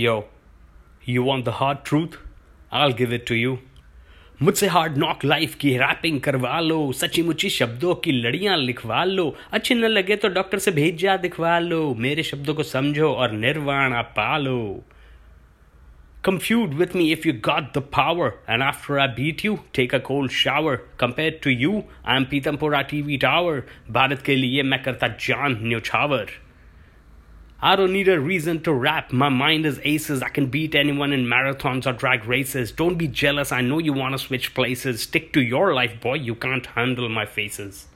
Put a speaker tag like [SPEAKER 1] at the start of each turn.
[SPEAKER 1] Yo, you want the hard truth? I'll give it to you. मुझसे hard knock life की rapping करवा लो सची मुची शब्दों की लड़ियाँ लिखवा लो। अच्छे न लगे तो डॉक्टर से भेज जा दिखवा लो। मेरे शब्दों को समझो और निर्वाण पा लो confused with me if you got the power and after I beat you take a cold shower compare to you I am Pitampura TV tower Bharat के लिए मैं करता जान न्यूछावर। I don't need a reason to rap. My mind is aces. I can beat anyone in marathons or drag races. Don't be jealous. I know you want to switch places. Stick to your life, boy. You can't handle my faces.